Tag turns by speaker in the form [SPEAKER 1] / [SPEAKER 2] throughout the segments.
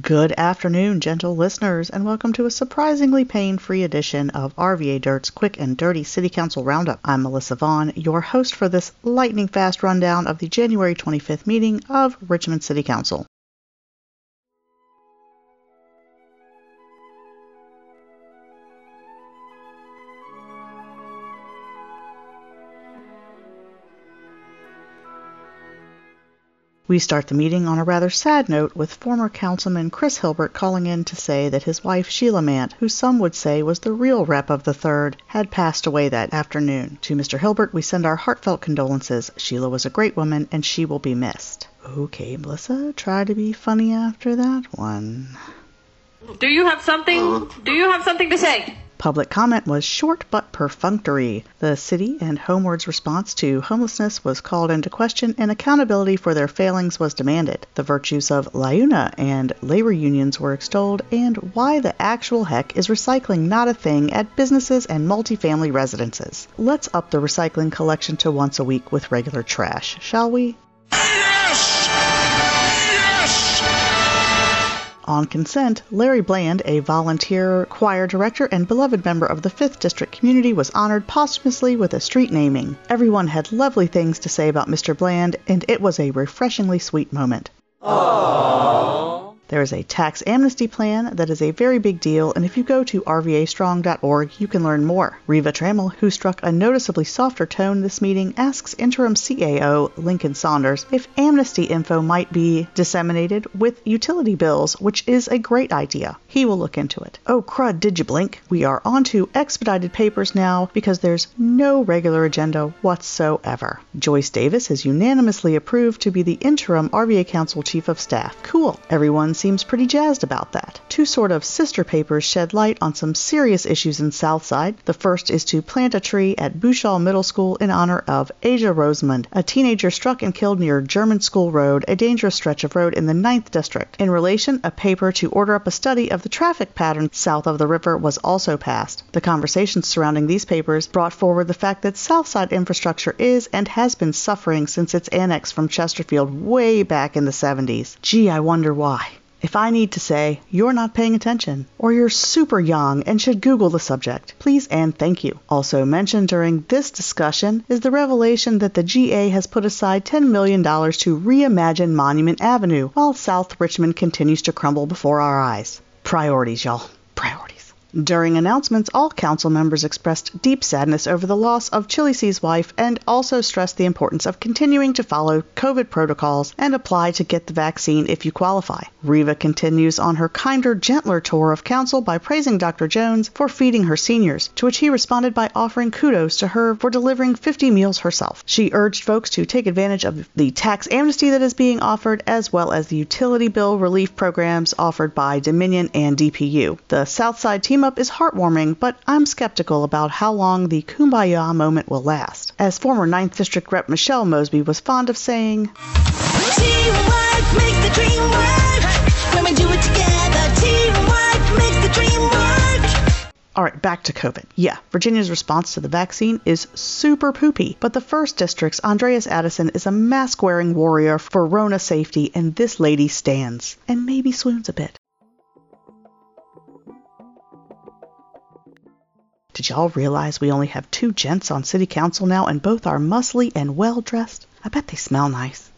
[SPEAKER 1] Good afternoon, gentle listeners, and welcome to a surprisingly pain free edition of RVA Dirt's Quick and Dirty City Council Roundup. I'm Melissa Vaughn, your host for this lightning fast rundown of the January 25th meeting of Richmond City Council. We start the meeting on a rather sad note with former councilman Chris Hilbert calling in to say that his wife Sheila Mant, who some would say was the real rep of the third, had passed away that afternoon. To Mr. Hilbert, we send our heartfelt condolences. Sheila was a great woman and she will be missed. Okay, Melissa, try to be funny after that one.
[SPEAKER 2] Do you have something? Do you have something to say?
[SPEAKER 1] Public comment was short but perfunctory. The city and Homeward's response to homelessness was called into question and accountability for their failings was demanded. The virtues of LIUNA and labor unions were extolled and why the actual heck is recycling not a thing at businesses and multifamily residences. Let's up the recycling collection to once a week with regular trash, shall we? On consent, Larry Bland, a volunteer choir director and beloved member of the 5th District community, was honored posthumously with a street naming. Everyone had lovely things to say about Mr. Bland, and it was a refreshingly sweet moment. Aww. There is a tax amnesty plan that is a very big deal, and if you go to rvastrong.org, you can learn more. Reva Trammell, who struck a noticeably softer tone this meeting, asks interim CAO Lincoln Saunders if amnesty info might be disseminated with utility bills, which is a great idea. He will look into it. Oh, crud, did you blink? We are on to expedited papers now because there's no regular agenda whatsoever. Joyce Davis is unanimously approved to be the interim RVA Council Chief of Staff. Cool. Everyone seems pretty jazzed about that. Two sort of sister papers shed light on some serious issues in Southside. The first is to plant a tree at Boushall Middle School in honor of Asia Rosamond, a teenager struck and killed near German School Road, a dangerous stretch of road in the 9th District. In relation, a paper to order up a study of the traffic pattern south of the river was also passed. The conversations surrounding these papers brought forward the fact that Southside infrastructure is and has been suffering since its annex from Chesterfield way back in the 70s. Gee, I wonder why. If I need to say, you're not paying attention, or you're super young and should Google the subject, please and thank you. Also mentioned during this discussion is the revelation that the GA has put aside $10 million to reimagine Monument Avenue while South Richmond continues to crumble before our eyes. Priorities, y'all. During announcements, all council members expressed deep sadness over the loss of Chili C's wife and also stressed the importance of continuing to follow COVID protocols and apply to get the vaccine if you qualify. Reva continues on her kinder, gentler tour of council by praising Dr. Jones for feeding her seniors, to which he responded by offering kudos to her for delivering 50 meals herself. She urged folks to take advantage of the tax amnesty that is being offered, as well as the utility bill relief programs offered by Dominion and DPU. The Southside team up is heartwarming, but I'm skeptical about how long the kumbaya moment will last. As former 9th District Rep Michelle Mosby was fond of saying, All right, back to COVID. Yeah, Virginia's response to the vaccine is super poopy, but the first district's Andreas Addison is a mask wearing warrior for Rona safety, and this lady stands and maybe swoons a bit. Y'all realize we only have two gents on city council now and both are muscly and well dressed? I bet they smell nice.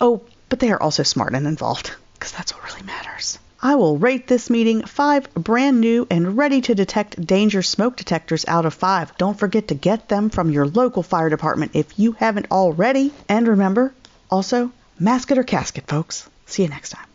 [SPEAKER 1] Oh, but they are also smart and involved, because that's what really matters. I will rate this meeting five brand new and ready to detect danger smoke detectors out of five. Don't forget to get them from your local fire department if you haven't already. And remember, also, mask it or casket, folks. See you next time.